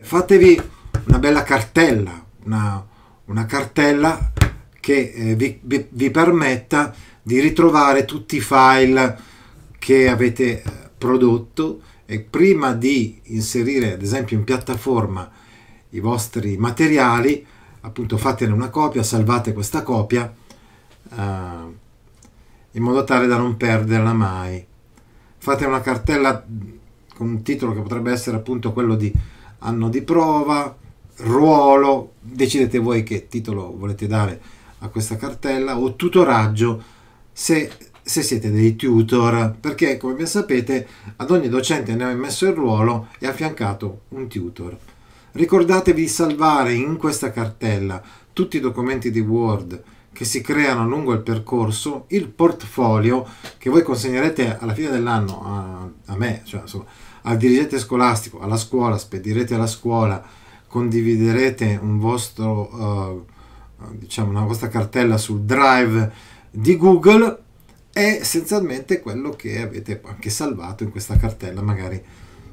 Fatevi una bella cartella, una, una cartella che eh, vi, vi, vi permetta di ritrovare tutti i file che avete eh, prodotto e prima di inserire ad esempio in piattaforma i vostri materiali appunto fatene una copia salvate questa copia eh, in modo tale da non perderla mai. Fate una cartella con un titolo che potrebbe essere appunto quello di anno di prova ruolo decidete voi che titolo volete dare a questa cartella o tutoraggio se, se siete dei tutor perché come ben sapete ad ogni docente ne ho immesso il ruolo e affiancato un tutor. Ricordatevi di salvare in questa cartella tutti i documenti di Word che si creano lungo il percorso, il portfolio che voi consegnerete alla fine dell'anno a, a me, cioè insomma, al dirigente scolastico, alla scuola, spedirete alla scuola, condividerete un vostro, uh, diciamo, una vostra cartella sul drive di Google è essenzialmente quello che avete anche salvato in questa cartella, magari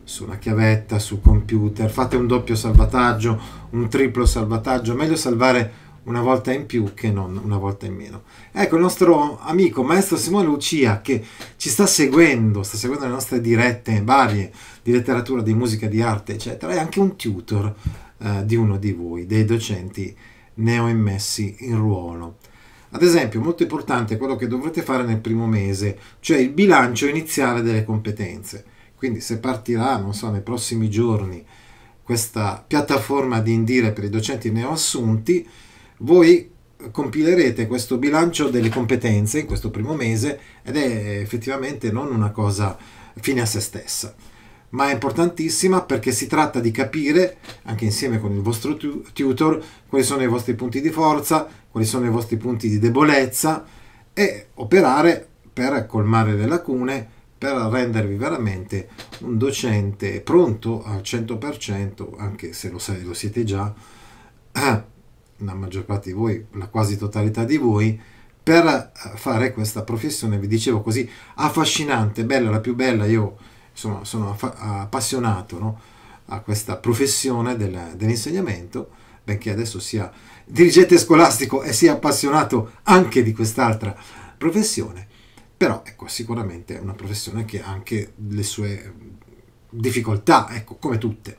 su una chiavetta, su computer, fate un doppio salvataggio, un triplo salvataggio, meglio salvare una volta in più che non una volta in meno. Ecco il nostro amico maestro Simone Lucia che ci sta seguendo, sta seguendo le nostre dirette varie di letteratura, di musica, di arte, eccetera, è anche un tutor eh, di uno di voi, dei docenti neoimmessi in ruolo. Ad esempio, molto importante quello che dovrete fare nel primo mese, cioè il bilancio iniziale delle competenze. Quindi se partirà, non so, nei prossimi giorni questa piattaforma di Indire per i docenti neoassunti, voi compilerete questo bilancio delle competenze in questo primo mese ed è effettivamente non una cosa fine a se stessa, ma è importantissima perché si tratta di capire, anche insieme con il vostro tutor, quali sono i vostri punti di forza, quali sono i vostri punti di debolezza e operare per colmare le lacune, per rendervi veramente un docente pronto al 100%, anche se lo, lo siete già, la maggior parte di voi, la quasi totalità di voi, per eh, fare questa professione, vi dicevo così, affascinante, bella, la più bella, io insomma sono appassionato no? a questa professione del, dell'insegnamento, benché adesso sia dirigente scolastico e sia appassionato anche di quest'altra professione, però ecco, sicuramente è una professione che ha anche le sue difficoltà, ecco, come tutte.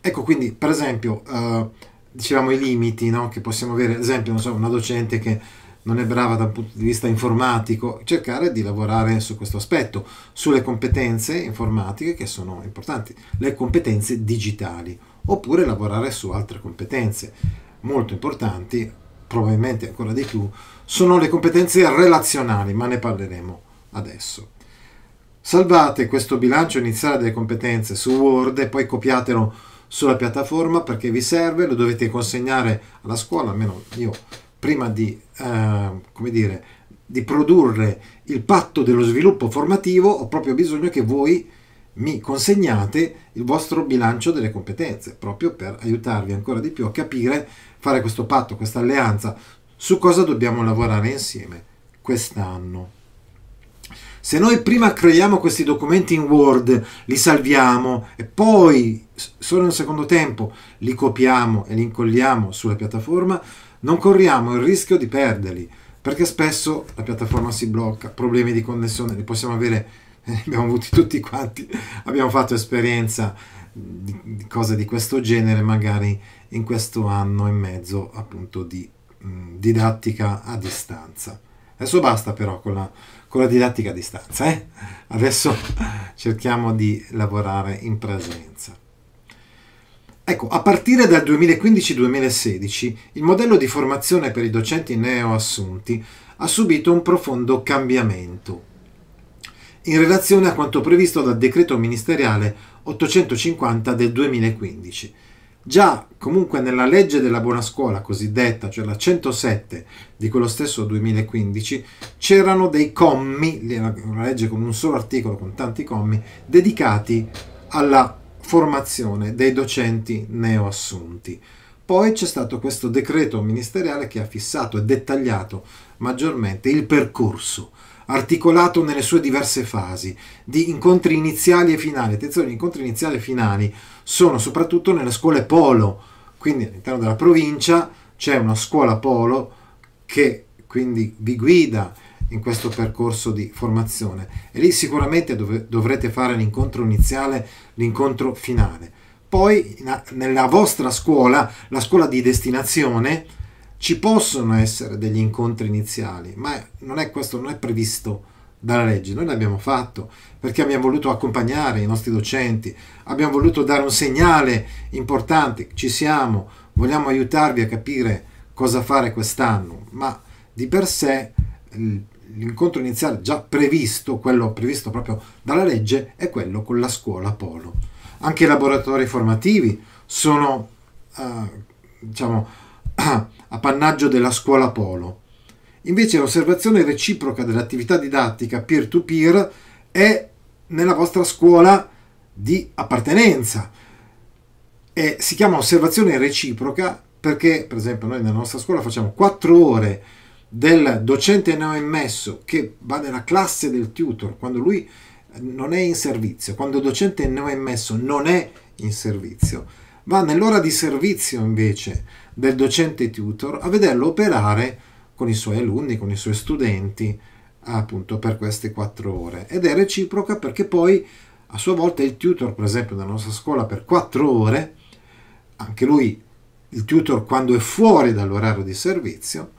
Ecco, quindi, per esempio, uh, dicevamo i limiti no? che possiamo avere, ad esempio, so, una docente che non è brava dal punto di vista informatico, cercare di lavorare su questo aspetto, sulle competenze informatiche che sono importanti, le competenze digitali, oppure lavorare su altre competenze molto importanti, probabilmente ancora di più, sono le competenze relazionali, ma ne parleremo adesso. Salvate questo bilancio iniziale delle competenze su Word e poi copiatelo sulla piattaforma perché vi serve, lo dovete consegnare alla scuola, almeno io prima di, eh, come dire, di produrre il patto dello sviluppo formativo ho proprio bisogno che voi mi consegnate il vostro bilancio delle competenze, proprio per aiutarvi ancora di più a capire, fare questo patto, questa alleanza, su cosa dobbiamo lavorare insieme quest'anno. Se noi prima creiamo questi documenti in Word, li salviamo e poi, solo in un secondo tempo, li copiamo e li incolliamo sulla piattaforma, non corriamo il rischio di perderli, perché spesso la piattaforma si blocca, problemi di connessione li possiamo avere, eh, abbiamo avuti tutti quanti, abbiamo fatto esperienza di, cose di questo genere magari in questo anno e mezzo appunto di mh, didattica a distanza. Adesso basta però con la con la didattica a distanza. Eh? Adesso cerchiamo di lavorare in presenza. Ecco, a partire dal 2015-2016 il modello di formazione per i docenti neoassunti ha subito un profondo cambiamento in relazione a quanto previsto dal decreto ministeriale 850 del 2015. Già comunque nella legge della buona scuola cosiddetta, cioè la 107 di quello stesso 2015, c'erano dei commi, una legge con un solo articolo, con tanti commi, dedicati alla formazione dei docenti neoassunti. Poi c'è stato questo decreto ministeriale che ha fissato e dettagliato maggiormente il percorso articolato nelle sue diverse fasi, di incontri iniziali e finali. Attenzione, gli incontri iniziali e finali sono soprattutto nelle scuole polo, quindi all'interno della provincia c'è una scuola polo che quindi vi guida in questo percorso di formazione e lì sicuramente dov- dovrete fare l'incontro iniziale, l'incontro finale. Poi in- nella vostra scuola, la scuola di destinazione, ci possono essere degli incontri iniziali, ma non è questo non è previsto dalla legge. Noi l'abbiamo fatto perché abbiamo voluto accompagnare i nostri docenti, abbiamo voluto dare un segnale importante, ci siamo, vogliamo aiutarvi a capire cosa fare quest'anno, ma di per sé l'incontro iniziale già previsto, quello previsto proprio dalla legge, è quello con la scuola Polo. Anche i laboratori formativi sono, eh, diciamo, appannaggio della scuola Polo. Invece l'osservazione reciproca dell'attività didattica peer-to-peer è nella vostra scuola di appartenenza. E si chiama osservazione reciproca perché, per esempio, noi nella nostra scuola facciamo 4 ore del docente neoimmesso che va nella classe del tutor quando lui non è in servizio, quando il docente neoimmesso non è in servizio, va nell'ora di servizio invece del docente tutor a vederlo operare con i suoi alunni, con i suoi studenti, appunto per queste quattro ore. Ed è reciproca perché poi a sua volta il tutor, per esempio, nella nostra scuola per quattro ore, anche lui, il tutor quando è fuori dall'orario di servizio,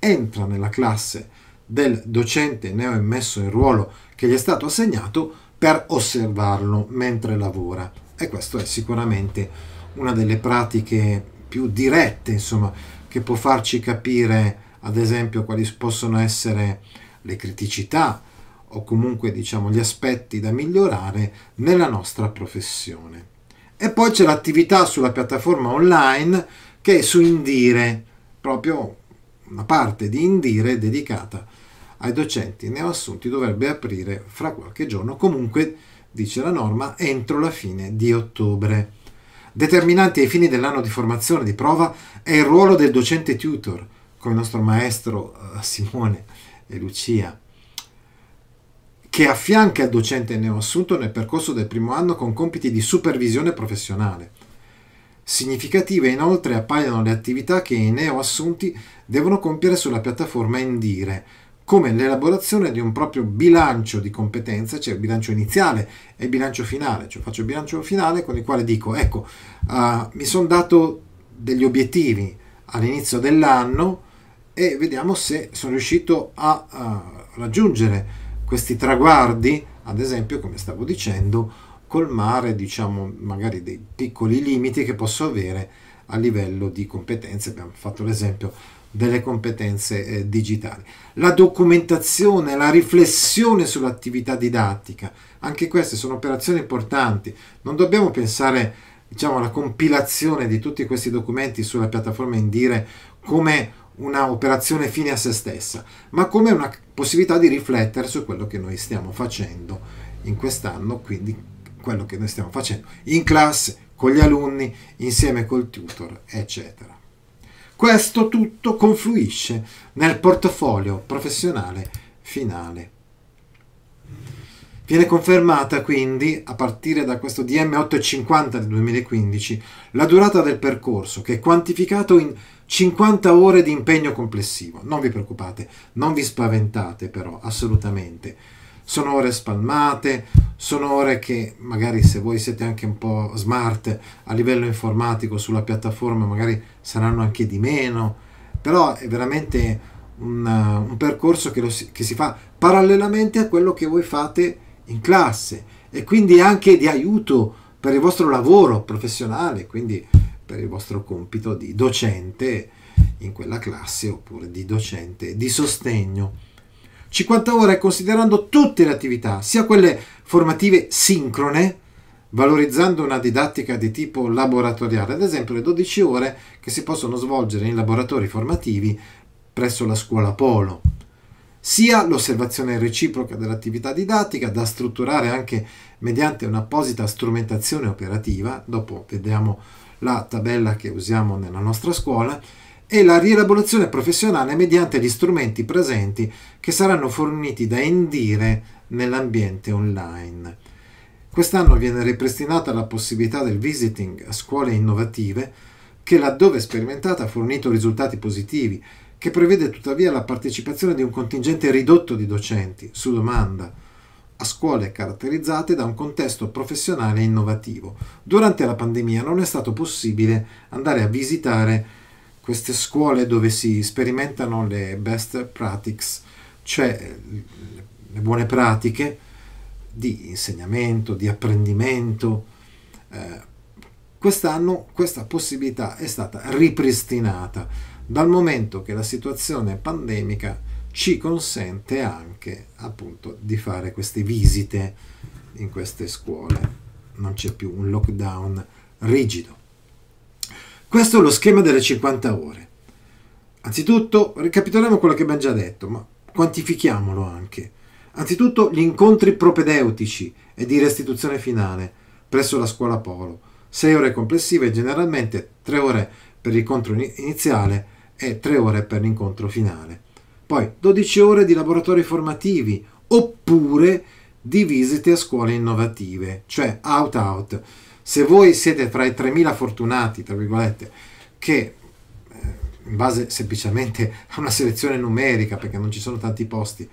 entra nella classe del docente neoimmesso in ruolo che gli è stato assegnato per osservarlo mentre lavora. E questo è sicuramente una delle pratiche più dirette, insomma, che può farci capire, ad esempio, quali possono essere le criticità o comunque diciamo gli aspetti da migliorare nella nostra professione. E poi c'è l'attività sulla piattaforma online che è su Indire, proprio una parte di Indire dedicata ai docenti neoassunti dovrebbe aprire fra qualche giorno, comunque dice la norma entro la fine di ottobre. Determinante ai fini dell'anno di formazione di prova è il ruolo del docente tutor, come il nostro maestro uh, Simone e Lucia, che affianca il docente neoassunto nel percorso del primo anno con compiti di supervisione professionale. Significative inoltre appaiono le attività che i neoassunti devono compiere sulla piattaforma Indire, come l'elaborazione di un proprio bilancio di competenze, cioè il bilancio iniziale e il bilancio finale. Cioè faccio il bilancio finale con il quale dico, ecco, uh, mi sono dato degli obiettivi all'inizio dell'anno e vediamo se sono riuscito a, a raggiungere questi traguardi, ad esempio, come stavo dicendo, colmare, diciamo, magari dei piccoli limiti che posso avere a livello di competenze. Abbiamo fatto l'esempio delle competenze eh, digitali. La documentazione, la riflessione sull'attività didattica, anche queste sono operazioni importanti. Non dobbiamo pensare diciamo, alla compilazione di tutti questi documenti sulla piattaforma Indire come una operazione fine a se stessa, ma come una possibilità di riflettere su quello che noi stiamo facendo in quest'anno, quindi quello che noi stiamo facendo in classe, con gli alunni, insieme col tutor, eccetera. Questo tutto confluisce nel portafoglio professionale finale. Viene confermata quindi, a partire da questo DM 850 del 2015, la durata del percorso, che è quantificato in 50 ore di impegno complessivo. Non vi preoccupate, non vi spaventate però, assolutamente sono ore spalmate, sono ore che magari se voi siete anche un po' smart a livello informatico sulla piattaforma magari saranno anche di meno, però è veramente un, un percorso che, si, che si fa parallelamente a quello che voi fate in classe e quindi anche di aiuto per il vostro lavoro professionale, quindi per il vostro compito di docente in quella classe oppure di docente di sostegno. 50 ore considerando tutte le attività, sia quelle formative sincrone, valorizzando una didattica di tipo laboratoriale, ad esempio le 12 ore che si possono svolgere in laboratori formativi presso la scuola Polo, sia l'osservazione reciproca dell'attività didattica da strutturare anche mediante un'apposita strumentazione operativa, dopo vediamo la tabella che usiamo nella nostra scuola, e la rielaborazione professionale mediante gli strumenti presenti che saranno forniti da Indire nell'ambiente online. Quest'anno viene ripristinata la possibilità del visiting a scuole innovative che laddove sperimentata ha fornito risultati positivi, che prevede tuttavia la partecipazione di un contingente ridotto di docenti, su domanda, a scuole caratterizzate da un contesto professionale innovativo. Durante la pandemia non è stato possibile andare a visitare queste scuole dove si sperimentano le best practices, cioè le buone pratiche di insegnamento, di apprendimento. Eh, quest'anno questa possibilità è stata ripristinata dal momento che la situazione pandemica ci consente anche appunto di fare queste visite in queste scuole. Non c'è più un lockdown rigido. Questo è lo schema delle 50 ore. Anzitutto, ricapitoliamo quello che abbiamo già detto, ma quantifichiamolo anche. Anzitutto, gli incontri propedeutici e di restituzione finale presso la scuola Polo. 6 ore complessive, generalmente 3 ore per l'incontro iniziale e 3 ore per l'incontro finale. Poi 12 ore di laboratori formativi oppure di visite a scuole innovative, cioè out-out se voi siete fra i 3.000 fortunati, tra virgolette, che eh, in base semplicemente a una selezione numerica, perché non ci sono tanti posti,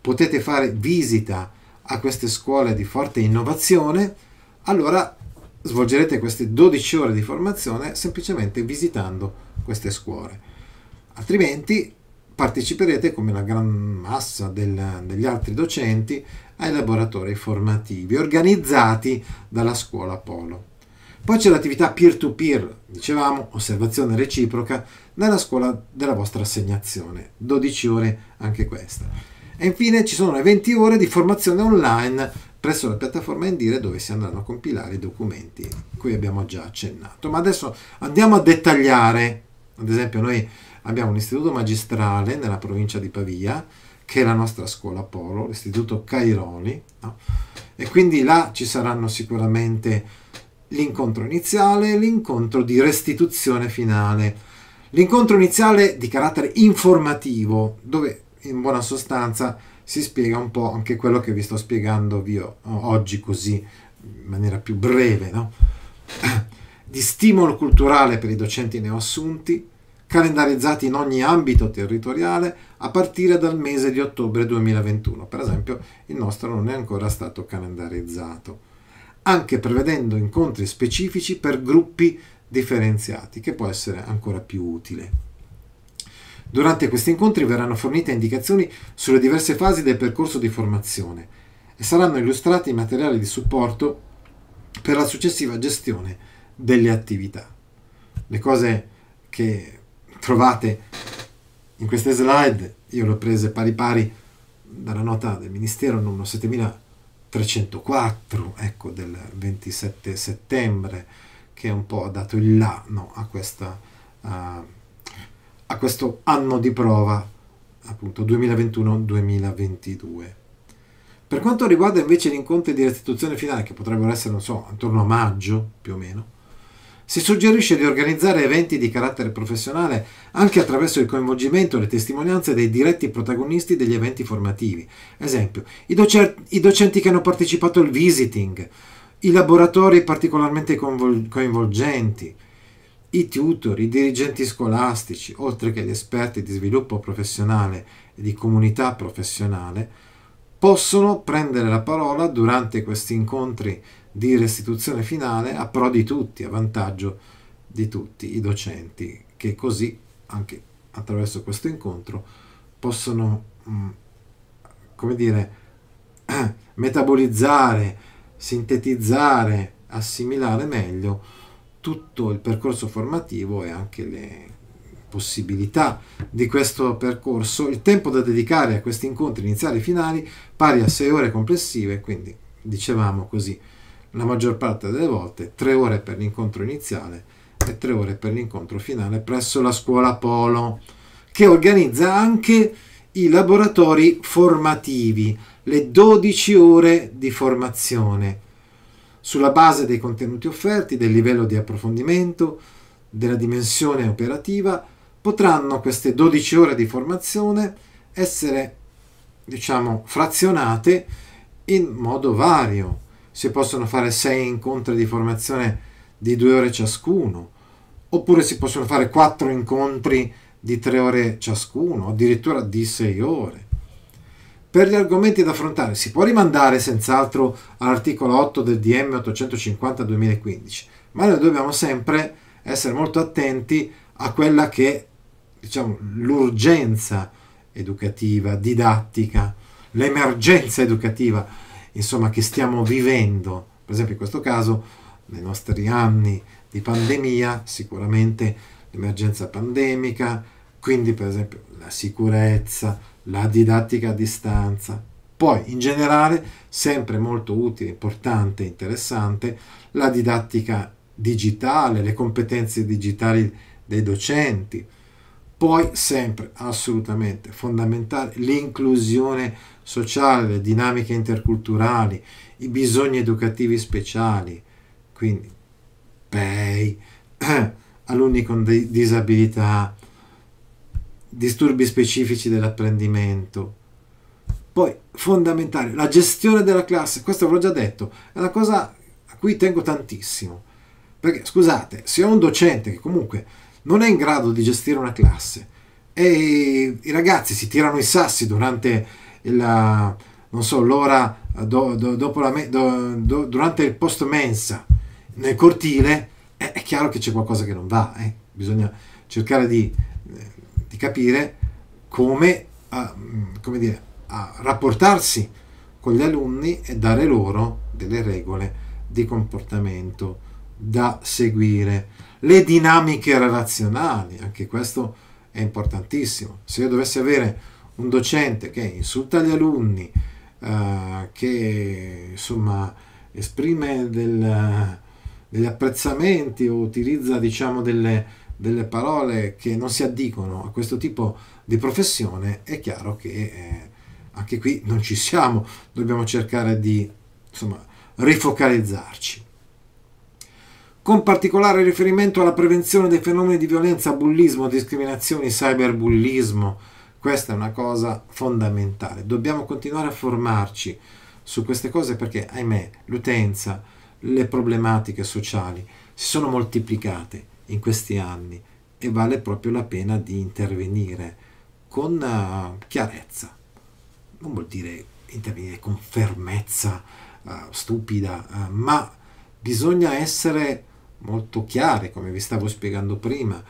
potete fare visita a queste scuole di forte innovazione, allora svolgerete queste 12 ore di formazione semplicemente visitando queste scuole. Altrimenti parteciperete come la gran massa del, degli altri docenti ai laboratori formativi organizzati dalla scuola Polo. Poi c'è l'attività peer-to-peer, dicevamo, osservazione reciproca, nella scuola della vostra assegnazione, 12 ore anche questa. E infine ci sono le 20 ore di formazione online presso la piattaforma Indire dove si andranno a compilare i documenti cui abbiamo già accennato. Ma adesso andiamo a dettagliare, ad esempio noi abbiamo un istituto magistrale nella provincia di Pavia, che è la nostra scuola Polo, l'istituto Cairoli, no? e quindi là ci saranno sicuramente l'incontro iniziale e l'incontro di restituzione finale. L'incontro iniziale di carattere informativo, dove in buona sostanza si spiega un po' anche quello che vi sto spiegando io oggi così in maniera più breve, no? di stimolo culturale per i docenti neoassunti, calendarizzati in ogni ambito territoriale a partire dal mese di ottobre 2021. Per esempio, il nostro non è ancora stato calendarizzato, anche prevedendo incontri specifici per gruppi differenziati, che può essere ancora più utile. Durante questi incontri verranno fornite indicazioni sulle diverse fasi del percorso di formazione e saranno illustrati i materiali di supporto per la successiva gestione delle attività. Le cose che trovate in queste slide, io le ho prese pari pari dalla nota del Ministero numero 7304, ecco, del 27 settembre, che un po' dato il là no, a, questa, uh, a questo anno di prova, appunto 2021-2022. Per quanto riguarda invece gli incontri di restituzione finale, che potrebbero essere, non so, attorno a maggio più o meno, si suggerisce di organizzare eventi di carattere professionale anche attraverso il coinvolgimento e le testimonianze dei diretti protagonisti degli eventi formativi. Esempio, i, docer- i docenti che hanno partecipato al visiting, i laboratori particolarmente coinvol- coinvolgenti, i tutor, i dirigenti scolastici, oltre che gli esperti di sviluppo professionale e di comunità professionale, possono prendere la parola durante questi incontri di restituzione finale a pro di tutti, a vantaggio di tutti i docenti, che così anche attraverso questo incontro possono, mm, come dire, metabolizzare, sintetizzare, assimilare meglio tutto il percorso formativo e anche le possibilità di questo percorso, il tempo da dedicare a questi incontri iniziali e finali pari a 6 ore complessive, quindi dicevamo così la maggior parte delle volte tre ore per l'incontro iniziale e tre ore per l'incontro finale presso la scuola Polo, che organizza anche i laboratori formativi, le 12 ore di formazione, sulla base dei contenuti offerti, del livello di approfondimento, della dimensione operativa, potranno queste 12 ore di formazione essere, diciamo, frazionate in modo vario. Si possono fare 6 incontri di formazione di 2 ore ciascuno, oppure si possono fare 4 incontri di 3 ore ciascuno, addirittura di 6 ore. Per gli argomenti da affrontare si può rimandare senz'altro all'articolo 8 del DM 850-2015, ma noi dobbiamo sempre essere molto attenti a quella che diciamo l'urgenza educativa, didattica, l'emergenza educativa, insomma, che stiamo vivendo. Per esempio, in questo caso, nei nostri anni di pandemia, sicuramente l'emergenza pandemica, quindi per esempio la sicurezza, la didattica a distanza. Poi, in generale, sempre molto utile, importante, interessante, la didattica digitale, le competenze digitali dei docenti, poi sempre assolutamente fondamentale l'inclusione sociale, le dinamiche interculturali, i bisogni educativi speciali, quindi PEI, alunni con disabilità, disturbi specifici dell'apprendimento. Poi fondamentale la gestione della classe, questo ve l'ho già detto, è una cosa a cui tengo tantissimo. Perché scusate, se ho un docente che comunque non è in grado di gestire una classe e i ragazzi si tirano i sassi durante la, non so, l'ora do, do, dopo la, do, durante il post mensa nel cortile, è, è, chiaro che c'è qualcosa che non va. Eh? Bisogna cercare di, di capire come, uh, come dire, rapportarsi con gli alunni e dare loro delle regole di comportamento da seguire le dinamiche relazionali, anche questo è importantissimo. Se io dovessi avere un docente che insulta gli alunni, eh, che insomma esprime del, degli apprezzamenti o utilizza diciamo delle, delle, parole che non si addicono a questo tipo di professione, è chiaro che eh, anche qui non ci siamo, dobbiamo cercare di insomma, rifocalizzarci con particolare riferimento alla prevenzione dei fenomeni di violenza, bullismo, discriminazioni, cyberbullismo. Questa è una cosa fondamentale. Dobbiamo continuare a formarci su queste cose perché, ahimè, l'utenza, le problematiche sociali si sono moltiplicate in questi anni e vale proprio la pena di intervenire con uh, chiarezza. Non vuol dire intervenire con fermezza uh, stupida, uh, ma bisogna essere molto chiare, come vi stavo spiegando prima,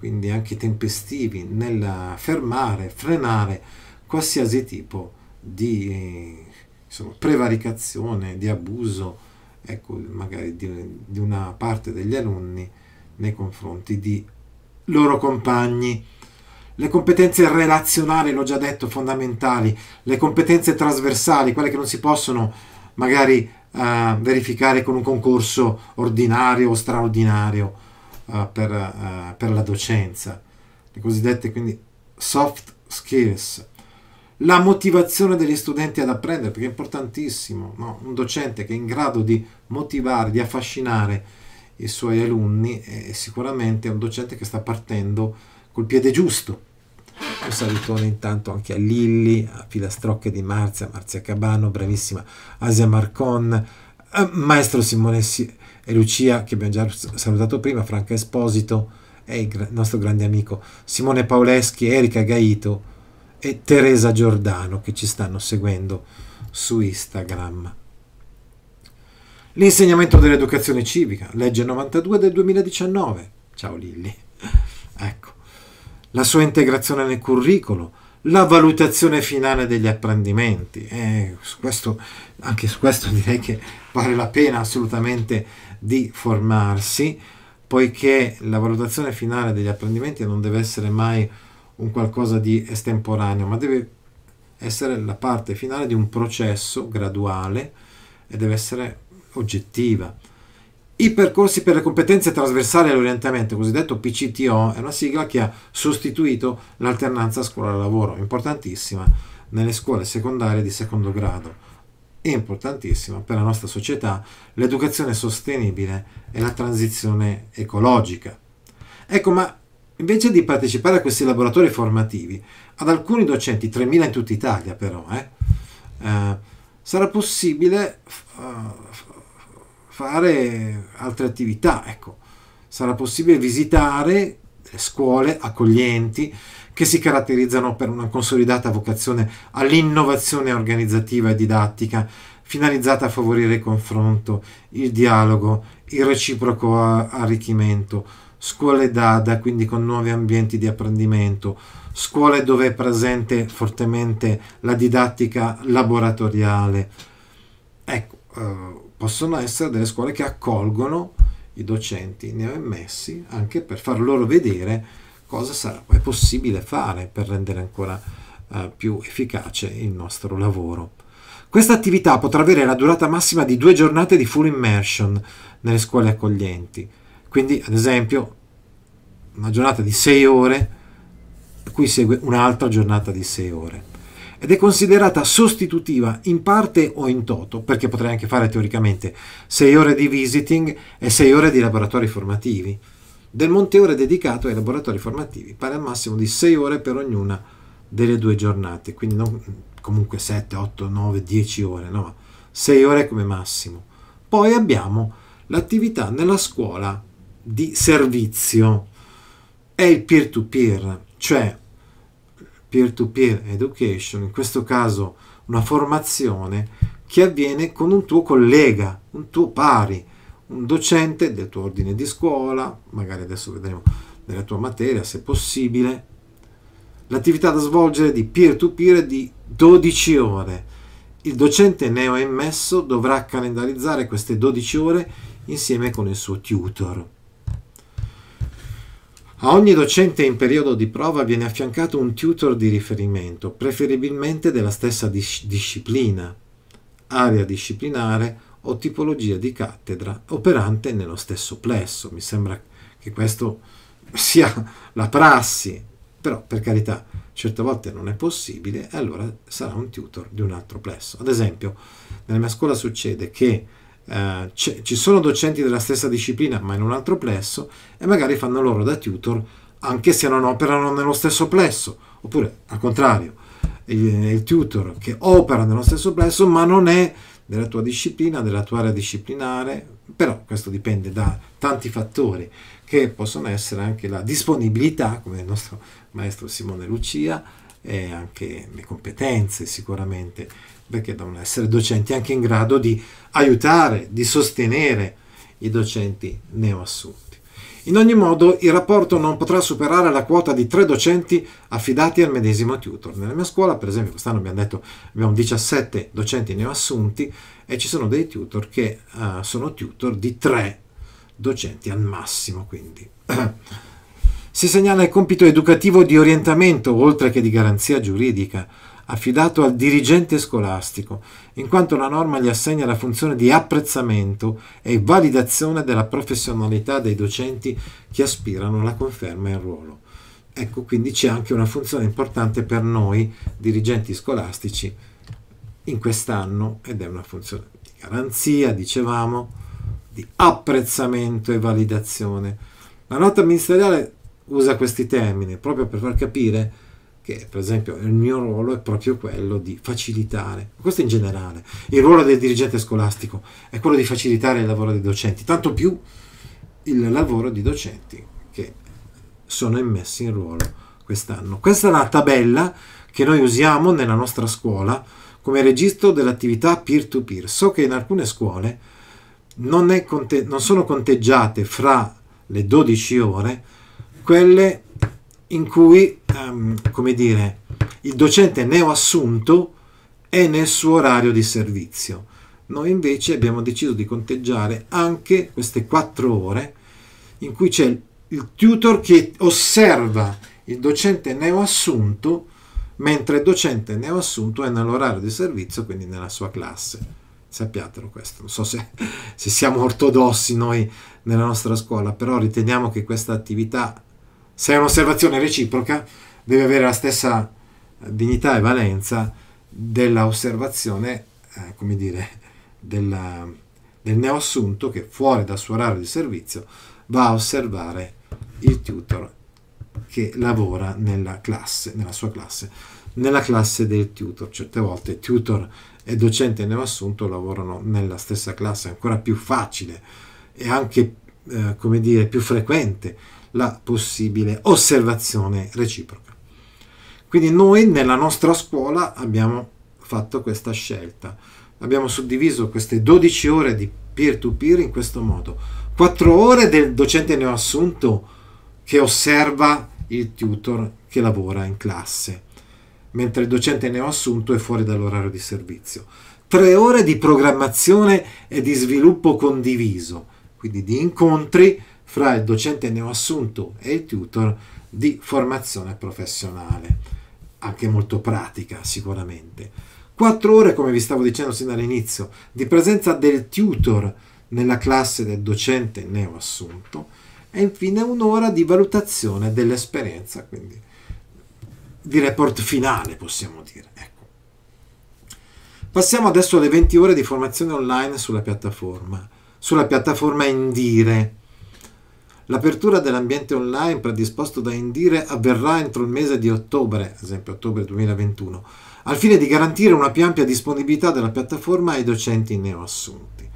quindi anche tempestivi nel fermare, frenare qualsiasi tipo di insomma, prevaricazione, di abuso, ecco, magari di, di una parte degli alunni nei confronti di loro compagni. Le competenze relazionali, l'ho già detto, fondamentali, le competenze trasversali, quelle che non si possono magari uh, verificare con un concorso ordinario o straordinario uh, per, uh, per, la docenza, le cosiddette quindi soft skills. La motivazione degli studenti ad apprendere, perché è importantissimo, no? un docente che è in grado di motivare, di affascinare i suoi alunni è sicuramente un docente che sta partendo col piede giusto un salutone intanto anche a Lilli, a Filastrocche di Marzia, Marzia Cabano, bravissima Asia Marcon, eh, Maestro Simone e Lucia che abbiamo già salutato prima, Franca Esposito e il nostro grande amico Simone Paoleschi, Erika Gaito e Teresa Giordano che ci stanno seguendo su Instagram. L'insegnamento dell'educazione civica, legge 92 del 2019. Ciao Lilli. Ecco la sua integrazione nel curriculum, la valutazione finale degli apprendimenti. Eh, su questo, anche su questo direi che vale la pena assolutamente di formarsi, poiché la valutazione finale degli apprendimenti non deve essere mai un qualcosa di estemporaneo, ma deve essere la parte finale di un processo graduale e deve essere oggettiva. I percorsi per le competenze trasversali all'orientamento, cosiddetto PCTO, è una sigla che ha sostituito l'alternanza scuola-lavoro, importantissima nelle scuole secondarie di secondo grado e importantissima per la nostra società l'educazione sostenibile e la transizione ecologica. Ecco, ma invece di partecipare a questi laboratori formativi, ad alcuni docenti, 3.000 in tutta Italia però, eh, eh, sarà possibile uh, fare altre attività, ecco. sarà possibile visitare le scuole accoglienti che si caratterizzano per una consolidata vocazione all'innovazione organizzativa e didattica, finalizzata a favorire il confronto, il dialogo, il reciproco arricchimento, scuole DADA, quindi con nuovi ambienti di apprendimento, scuole dove è presente fortemente la didattica laboratoriale. Ecco, eh, possono essere delle scuole che accolgono i docenti neoemmessi anche per far loro vedere cosa sarà, è possibile fare per rendere ancora eh, più efficace il nostro lavoro. Questa attività potrà avere la durata massima di due giornate di full immersion nelle scuole accoglienti. Quindi, ad esempio, una giornata di sei ore, a cui segue un'altra giornata di sei ore. Ed è considerata sostitutiva in parte o in toto, perché potrei anche fare teoricamente sei ore di visiting e sei ore di laboratori formativi del monte ore dedicato ai laboratori formativi, pari al massimo di 6 ore per ognuna delle due giornate, quindi non comunque 7, 8, 9, 10 ore, no, 6 ore come massimo. Poi abbiamo l'attività nella scuola di servizio, è il peer-to-peer, cioè peer-to-peer education, in questo caso una formazione che avviene con un tuo collega, un tuo pari, un docente del tuo ordine di scuola, magari adesso vedremo nella tua materia se possibile, l'attività da svolgere di peer-to-peer è di 12 ore. Il docente neo-immesso dovrà calendarizzare queste 12 ore insieme con il suo tutor. A ogni docente in periodo di prova viene affiancato un tutor di riferimento, preferibilmente della stessa dis- disciplina, area disciplinare o tipologia di cattedra operante nello stesso plesso. Mi sembra che questo sia la prassi, però per carità, certe volte non è possibile e allora sarà un tutor di un altro plesso. Ad esempio, nella mia scuola succede che eh, ci sono docenti della stessa disciplina ma in un altro plesso e magari fanno loro da tutor anche se non operano nello stesso plesso, oppure al contrario, il, il tutor che opera nello stesso plesso ma non è della tua disciplina, della tua area disciplinare, però questo dipende da tanti fattori che possono essere anche la disponibilità, come il nostro maestro Simone Lucia, e anche le competenze sicuramente, perché devono essere docenti anche in grado di aiutare, di sostenere i docenti neoassunti. In ogni modo, il rapporto non potrà superare la quota di tre docenti affidati al medesimo tutor. Nella mia scuola, per esempio, quest'anno abbiamo detto abbiamo 17 docenti neoassunti e ci sono dei tutor che uh, sono tutor di tre docenti al massimo, quindi. si segnala il compito educativo di orientamento, oltre che di garanzia giuridica, affidato al dirigente scolastico, in quanto la norma gli assegna la funzione di apprezzamento e validazione della professionalità dei docenti che aspirano alla conferma in ruolo. Ecco, quindi c'è anche una funzione importante per noi dirigenti scolastici in quest'anno ed è una funzione di garanzia, dicevamo, di apprezzamento e validazione. La nota ministeriale usa questi termini proprio per far capire che per esempio il mio ruolo è proprio quello di facilitare, questo in generale, il ruolo del dirigente scolastico è quello di facilitare il lavoro dei docenti, tanto più il lavoro di docenti che sono immessi in ruolo quest'anno. Questa è la tabella che noi usiamo nella nostra scuola come registro dell'attività peer-to-peer. So che in alcune scuole non, conte- non sono conteggiate fra le 12 ore quelle in cui, um, come dire, il docente neoassunto è nel suo orario di servizio. Noi invece abbiamo deciso di conteggiare anche queste quattro ore in cui c'è il tutor che osserva il docente neoassunto mentre il docente neoassunto è nell'orario di servizio, quindi nella sua classe. sappiatelo questo. Non so se, se siamo ortodossi noi nella nostra scuola, però riteniamo che questa attività, se è un'osservazione reciproca, deve avere la stessa dignità e valenza della osservazione, eh, come dire, della, del neoassunto che fuori dal suo orario di servizio va a osservare il tutor che lavora nella classe, nella sua classe, nella classe del tutor. Certe volte tutor e docente neoassunto lavorano nella stessa classe, è ancora più facile e anche, eh, come dire, più frequente la possibile osservazione reciproca. Quindi noi nella nostra scuola abbiamo fatto questa scelta. Abbiamo suddiviso queste 12 ore di peer-to-peer in questo modo. 4 ore del docente neoassunto che osserva il tutor che lavora in classe, mentre il docente neoassunto è fuori dall'orario di servizio. 3 ore di programmazione e di sviluppo condiviso, quindi di incontri fra il docente neoassunto e il tutor di formazione professionale anche molto pratica sicuramente. Quattro ore, come vi stavo dicendo sin dall'inizio, di presenza del tutor nella classe del docente neoassunto e infine un'ora di valutazione dell'esperienza, quindi di report finale possiamo dire. Ecco. Passiamo adesso alle 20 ore di formazione online sulla piattaforma, sulla piattaforma Indire L'apertura dell'ambiente online predisposto da Indire avverrà entro il mese di ottobre, ad esempio ottobre 2021, al fine di garantire una più ampia disponibilità della piattaforma ai docenti neoassunti.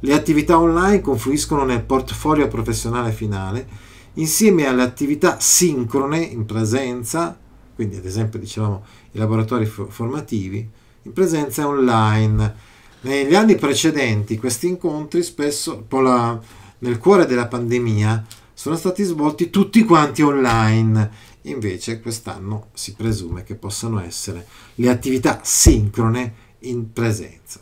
Le attività online confluiscono nel portfolio professionale finale insieme alle attività sincrone in presenza, quindi ad esempio dicevamo i laboratori formativi, in presenza online. Negli anni precedenti questi incontri spesso, la, nel cuore della pandemia sono stati svolti tutti quanti online. Invece quest'anno si presume che possano essere le attività sincrone in presenza,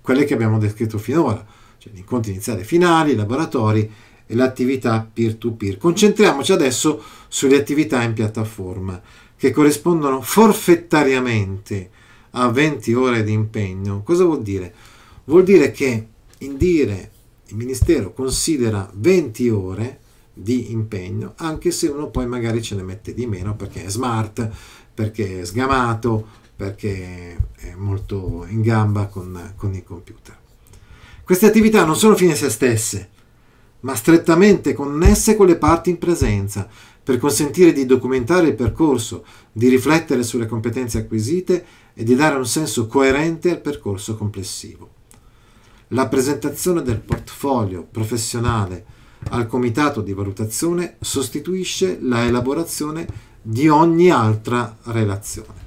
quelle che abbiamo descritto finora, cioè gli incontri iniziali e finali, i laboratori e l'attività peer-to-peer. Concentriamoci adesso sulle attività in piattaforma che corrispondono forfettariamente a 20 ore di impegno. Cosa vuol dire? Vuol dire che Indire il Ministero considera 20 ore di impegno, anche se uno poi magari ce ne mette di meno perché è smart, perché è sgamato, perché è molto in gamba con, con i computer. Queste attività non sono fine a se stesse, ma strettamente connesse con le parti in presenza, per consentire di documentare il percorso, di riflettere sulle competenze acquisite e di dare un senso coerente al percorso complessivo. La presentazione del portfolio professionale al comitato di valutazione sostituisce la elaborazione di ogni altra relazione.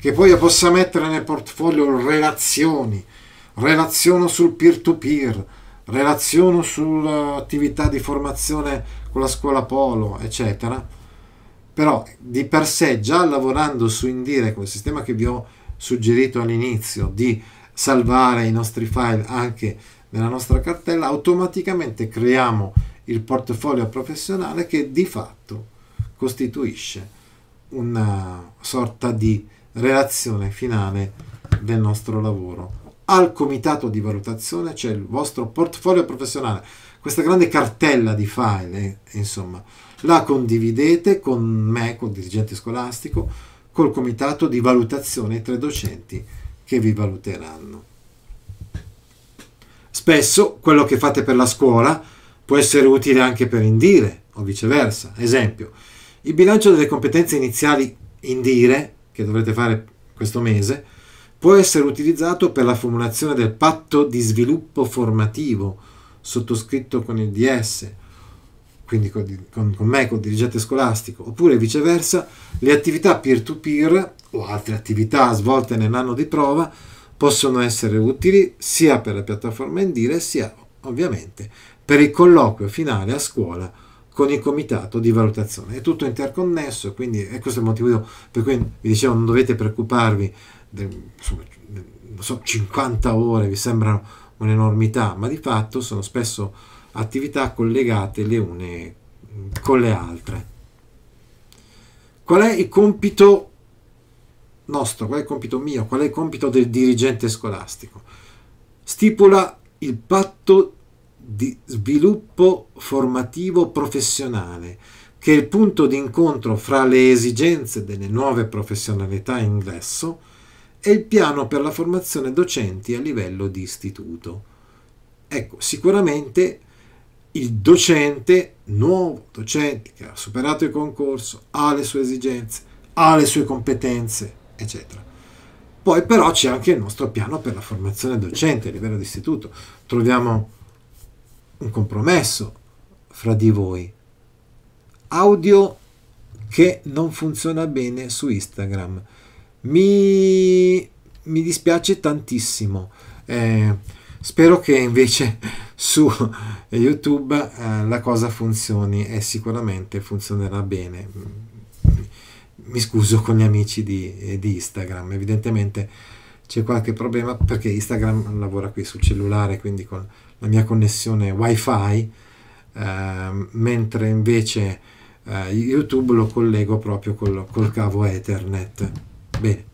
Che poi io possa mettere nel portfolio relazioni, relaziono sul peer-to-peer, relaziono sull'attività di formazione con la scuola polo, eccetera. Però di per sé, già lavorando su Indire, quel sistema che vi ho suggerito all'inizio, di salvare i nostri file anche nella nostra cartella, automaticamente creiamo il portfolio professionale che di fatto costituisce una sorta di relazione finale del nostro lavoro. Al comitato di valutazione c'è il vostro portfolio professionale, questa grande cartella di file, insomma, la condividete con me, col dirigente scolastico, col comitato di valutazione tra docenti che vi valuteranno. Spesso quello che fate per la scuola può essere utile anche per indire o viceversa. Esempio, il bilancio delle competenze iniziali indire, che dovrete fare questo mese, può essere utilizzato per la formulazione del patto di sviluppo formativo sottoscritto con il DS, quindi con, con, con me, col dirigente scolastico, oppure viceversa, le attività peer-to-peer o altre attività svolte nell'anno di prova possono essere utili sia per la piattaforma Indire sia ovviamente per il colloquio finale a scuola con il comitato di valutazione. È tutto interconnesso, quindi è questo il motivo per cui vi dicevo non dovete preoccuparvi, del, insomma, so, 50 ore vi sembrano un'enormità, ma di fatto sono spesso attività collegate le une con le altre. Qual è il compito nostro, qual è il compito mio, qual è il compito del dirigente scolastico? stipula il patto di sviluppo formativo professionale, che è il punto di incontro fra le esigenze delle nuove professionalità in ingresso e il piano per la formazione docenti a livello di istituto. Ecco, sicuramente il docente, nuovo docente che ha superato il concorso, ha le sue esigenze, ha le sue competenze, eccetera. Poi però c'è anche il nostro piano per la formazione docente a livello di istituto. Troviamo un compromesso fra di voi. Audio che non funziona bene su Instagram. Mi, mi dispiace tantissimo. Eh, spero che invece su YouTube eh, la cosa funzioni e sicuramente funzionerà bene. Mi scuso con gli amici di, di Instagram, evidentemente c'è qualche problema perché Instagram lavora qui sul cellulare, quindi con la mia connessione wifi, eh, mentre invece eh, YouTube lo collego proprio col, col cavo Ethernet. Bene.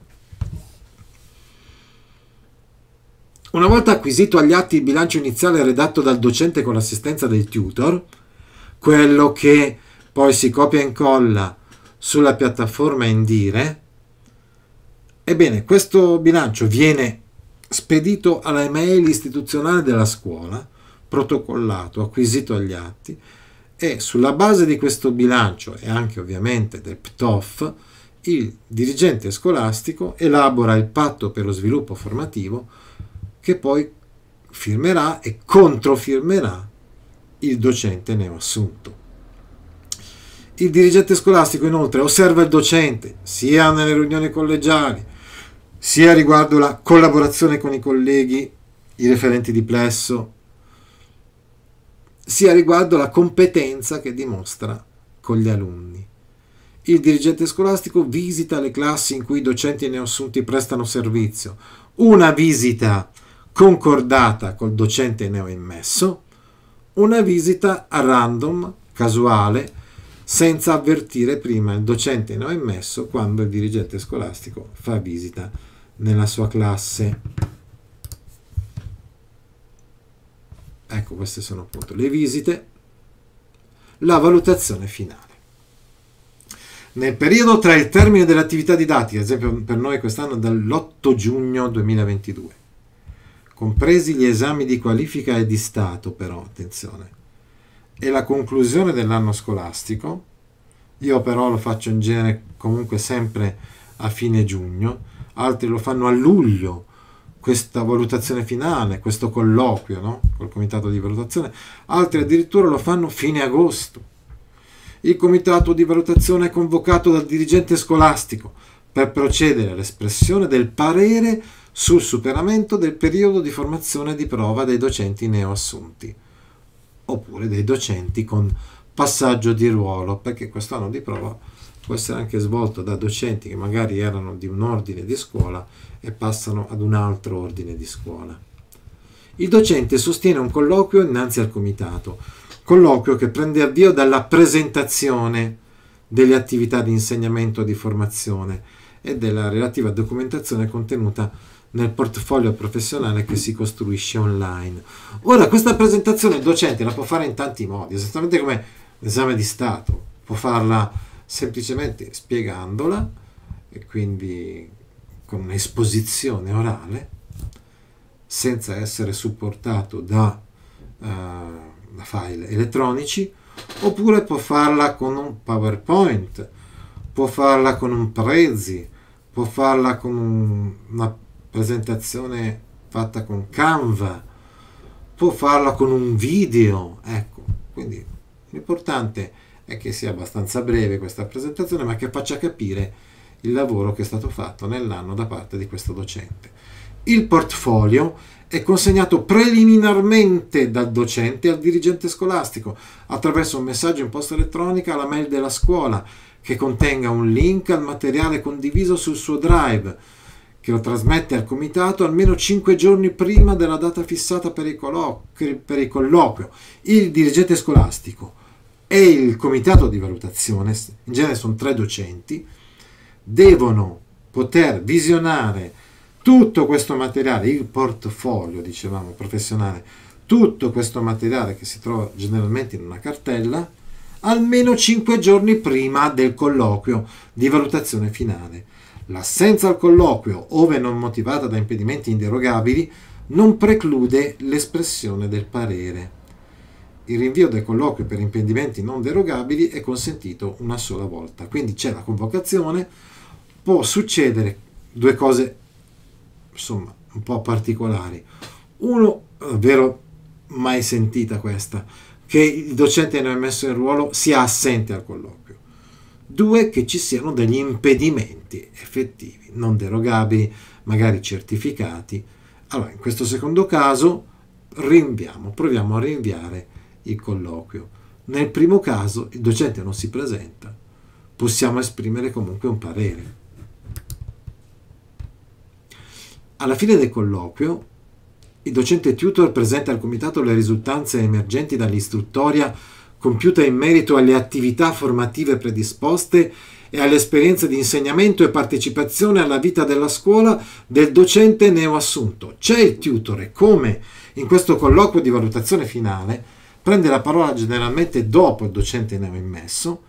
Una volta acquisito agli atti il bilancio iniziale redatto dal docente con l'assistenza del tutor, quello che poi si copia e incolla sulla piattaforma Indire, ebbene questo bilancio viene spedito alla email istituzionale della scuola, protocollato, acquisito agli atti e sulla base di questo bilancio e anche ovviamente del PTOF, il dirigente scolastico elabora il patto per lo sviluppo formativo che poi firmerà e controfirmerà il docente neoassunto. Il dirigente scolastico inoltre osserva il docente sia nelle riunioni collegiali sia riguardo la collaborazione con i colleghi, i referenti di plesso, sia riguardo la competenza che dimostra con gli alunni. Il dirigente scolastico visita le classi in cui i docenti neoassunti prestano servizio, una visita concordata col docente neoimmesso, una visita a random, casuale, senza avvertire prima il docente neoimmesso quando il dirigente scolastico fa visita nella sua classe. Ecco, queste sono appunto le visite, la valutazione finale. Nel periodo tra il termine dell'attività didattica, ad esempio per noi quest'anno dall'8 giugno 2022, compresi gli esami di qualifica e di Stato, però attenzione, e la conclusione dell'anno scolastico, io però lo faccio in genere comunque sempre a fine giugno, altri lo fanno a luglio, questa valutazione finale, questo colloquio no? col comitato di valutazione, altri addirittura lo fanno fine agosto. Il comitato di valutazione è convocato dal dirigente scolastico per procedere all'espressione del parere sul superamento del periodo di formazione di prova dei docenti neoassunti, oppure dei docenti con passaggio di ruolo, perché quest'anno di prova può essere anche svolto da docenti che magari erano di un ordine di scuola e passano ad un altro ordine di scuola. Il docente sostiene un colloquio innanzi al comitato, colloquio che prende avvio dalla presentazione delle attività di insegnamento e di formazione e della relativa documentazione contenuta nel portfolio professionale che si costruisce online. Ora, questa presentazione il docente la può fare in tanti modi, esattamente come l'esame di Stato, può farla semplicemente spiegandola e quindi con un'esposizione orale senza essere supportato da, uh, da file elettronici oppure può farla con un PowerPoint, può farla con un Prezi, può farla con un, una presentazione fatta con Canva, può farla con un video, ecco, quindi l'importante è che sia abbastanza breve questa presentazione, ma che faccia capire il lavoro che è stato fatto nell'anno da parte di questo docente. Il portfolio è consegnato preliminarmente dal docente al dirigente scolastico attraverso un messaggio in posta elettronica alla mail della scuola che contenga un link al materiale condiviso sul suo drive che lo trasmette al comitato almeno 5 giorni prima della data fissata per il, colloquio. Per il colloquio. Il dirigente scolastico e il comitato di valutazione, in genere sono tre docenti, devono poter visionare Tutto questo materiale, il portfolio, dicevamo, professionale, tutto questo materiale che si trova generalmente in una cartella, almeno 5 giorni prima del colloquio di valutazione finale. L'assenza al colloquio, ove non motivata da impedimenti inderogabili, non preclude l'espressione del parere. Il rinvio del colloquio per impedimenti non derogabili è consentito una sola volta. Quindi c'è la convocazione, può succedere due cose insomma un po' particolari. Uno, vero mai sentita questa, che il docente non è messo in ruolo sia assente al colloquio. Due, che ci siano degli impedimenti effettivi, non derogabili, magari certificati. Allora, in questo secondo caso rinviamo, proviamo a rinviare il colloquio. Nel primo caso il docente non si presenta, possiamo esprimere comunque un parere. Alla fine del colloquio, il docente tutor presenta al comitato le risultanze emergenti dall'istruttoria compiuta in merito alle attività formative predisposte e all'esperienza di insegnamento e partecipazione alla vita della scuola del docente neoassunto. C'è il tutor e come in questo colloquio di valutazione finale prende la parola generalmente dopo il docente neoimmesso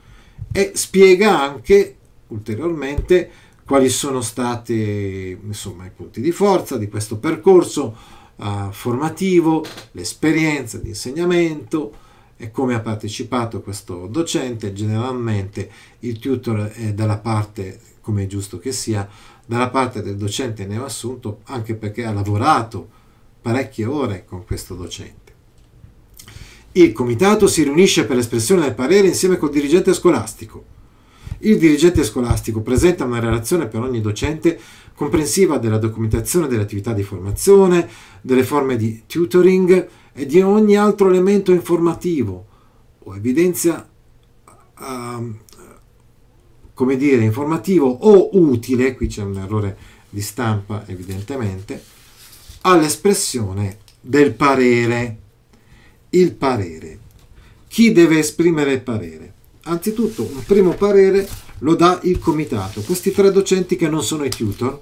e spiega anche ulteriormente quali sono stati insomma, i punti di forza di questo percorso uh, formativo, l'esperienza di insegnamento e come ha partecipato questo docente. Generalmente il tutor è dalla parte, come è giusto che sia, dalla parte del docente neoassunto, anche perché ha lavorato parecchie ore con questo docente. Il comitato si riunisce per l'espressione del parere insieme col dirigente scolastico il dirigente scolastico presenta una relazione per ogni docente comprensiva della documentazione delle attività di formazione, delle forme di tutoring e di ogni altro elemento informativo o evidenzia uh, come dire informativo o utile, qui c'è un errore di stampa evidentemente, all'espressione del parere. Il parere. Chi deve esprimere il parere? Anzitutto un primo parere lo dà il comitato, questi tre docenti che non sono i tutor,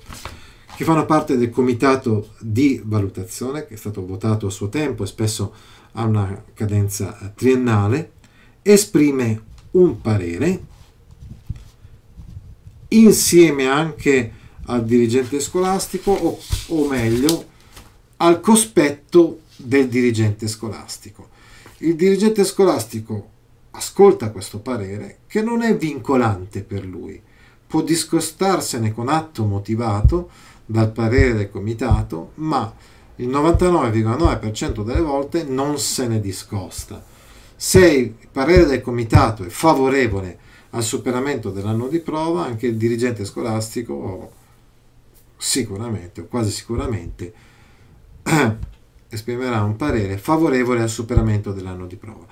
che fanno parte del comitato di valutazione che è stato votato a suo tempo e spesso ha una cadenza triennale, esprime un parere insieme anche al dirigente scolastico o, o meglio al cospetto del dirigente scolastico. Il dirigente scolastico ascolta questo parere che non è vincolante per lui, può discostarsene con atto motivato dal parere del comitato, ma il 99,9% delle volte non se ne discosta. Se il parere del comitato è favorevole al superamento dell'anno di prova, anche il dirigente scolastico sicuramente o quasi sicuramente esprimerà un parere favorevole al superamento dell'anno di prova.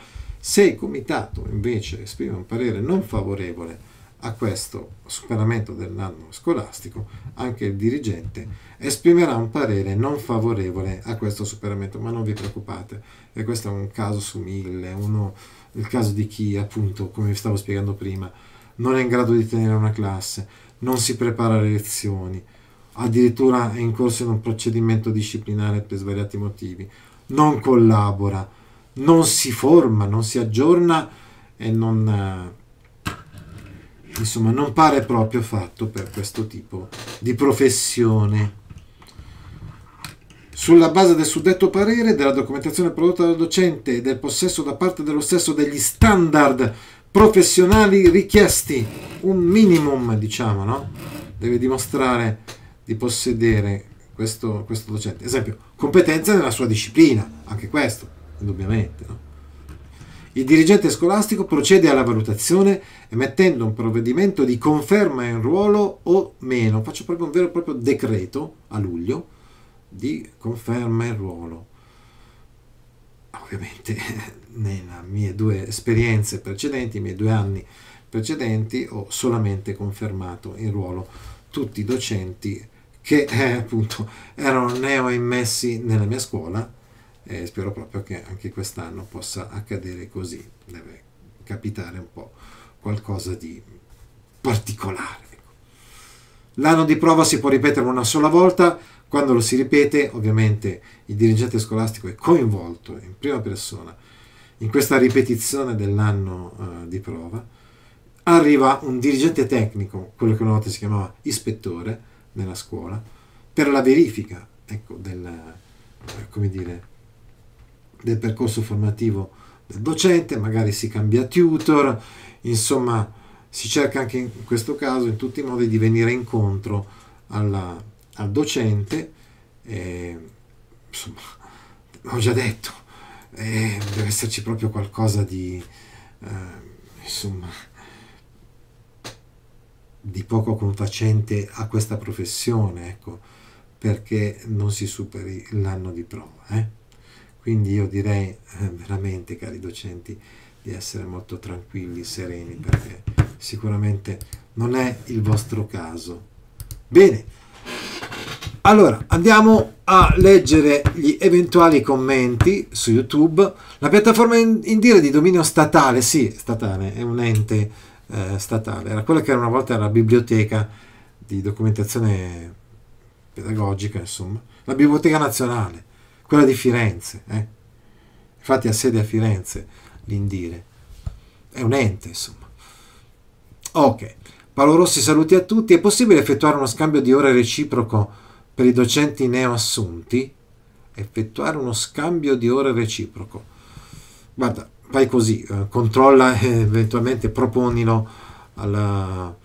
Se il comitato invece esprime un parere non favorevole a questo superamento dell'anno scolastico, anche il dirigente esprimerà un parere non favorevole a questo superamento, ma non vi preoccupate, e questo è un caso su mille, uno, il caso di chi appunto, come vi stavo spiegando prima, non è in grado di tenere una classe, non si prepara alle lezioni, addirittura è in corso in un procedimento disciplinare per svariati motivi, non collabora, non si forma, non si aggiorna e non, eh, insomma, non pare proprio fatto per questo tipo di professione. Sulla base del suddetto parere, della documentazione prodotta dal docente e del possesso da parte dello stesso degli standard professionali richiesti, un minimum, diciamo, no? Deve dimostrare di possedere questo, questo docente. Esempio, competenze nella sua disciplina, anche questo indubbiamente. No? Il dirigente scolastico procede alla valutazione emettendo un provvedimento di conferma in ruolo o meno, faccio proprio un vero e proprio decreto a luglio di conferma in ruolo. Ovviamente nelle mie due esperienze precedenti, i miei due anni precedenti, ho solamente confermato in ruolo tutti i docenti che eh, appunto erano neo immessi nella mia scuola e spero proprio che anche quest'anno possa accadere così, deve capitare un po' qualcosa di particolare. Ecco. L'anno di prova si può ripetere una sola volta, quando lo si ripete ovviamente il dirigente scolastico è coinvolto in prima persona in questa ripetizione dell'anno uh, di prova, arriva un dirigente tecnico, quello che una volta si chiamava ispettore nella scuola, per la verifica ecco, del, eh, dire, del percorso formativo del docente, magari si cambia tutor, insomma si cerca anche in questo caso in tutti i modi di venire incontro alla, al docente. E, insomma, ho già detto, eh, deve esserci proprio qualcosa di, eh, insomma, di poco confacente a questa professione, ecco, perché non si superi l'anno di prova. Eh? Quindi io direi eh, veramente, cari docenti, di essere molto tranquilli, sereni, perché sicuramente non è il vostro caso. Bene, allora andiamo a leggere gli eventuali commenti su YouTube. La piattaforma in, in di dominio statale, sì, statale, è un ente eh, statale, era quella che era una volta la biblioteca di documentazione pedagogica, insomma, la biblioteca nazionale, quella di Firenze. Eh? Infatti ha sede a Firenze l'Indire. È un ente, insomma. Ok. Paolo Rossi, saluti a tutti. È possibile effettuare uno scambio di ore reciproco per i docenti neoassunti? Effettuare uno scambio di ore reciproco. Guarda, fai così, eh, controlla e eventualmente proponilo alla,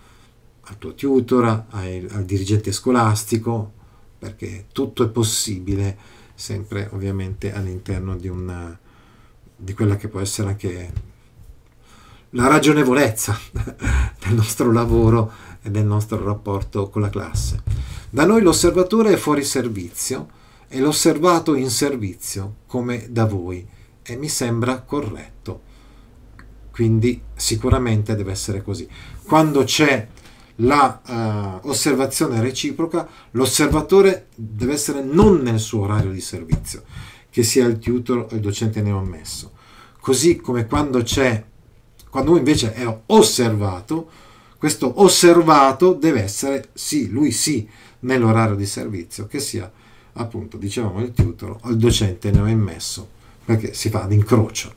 al tuo tutor, ai, al dirigente scolastico, perché tutto è possibile, sempre ovviamente all'interno di una di quella che può essere anche la ragionevolezza del nostro lavoro e del nostro rapporto con la classe. Da noi l'osservatore è fuori servizio e l'osservato in servizio, come da voi, e mi sembra corretto. Quindi sicuramente deve essere così. Quando c'è la osservazione reciproca, l'osservatore deve essere non nel suo orario di servizio, che sia il tutor o il docente neoammesso. Così come quando c'è, quando uno invece è osservato, questo osservato deve essere, sì, lui sì, nell'orario di servizio, che sia appunto, dicevamo, il tutor o il docente neoammesso, perché si fa ad incrocio.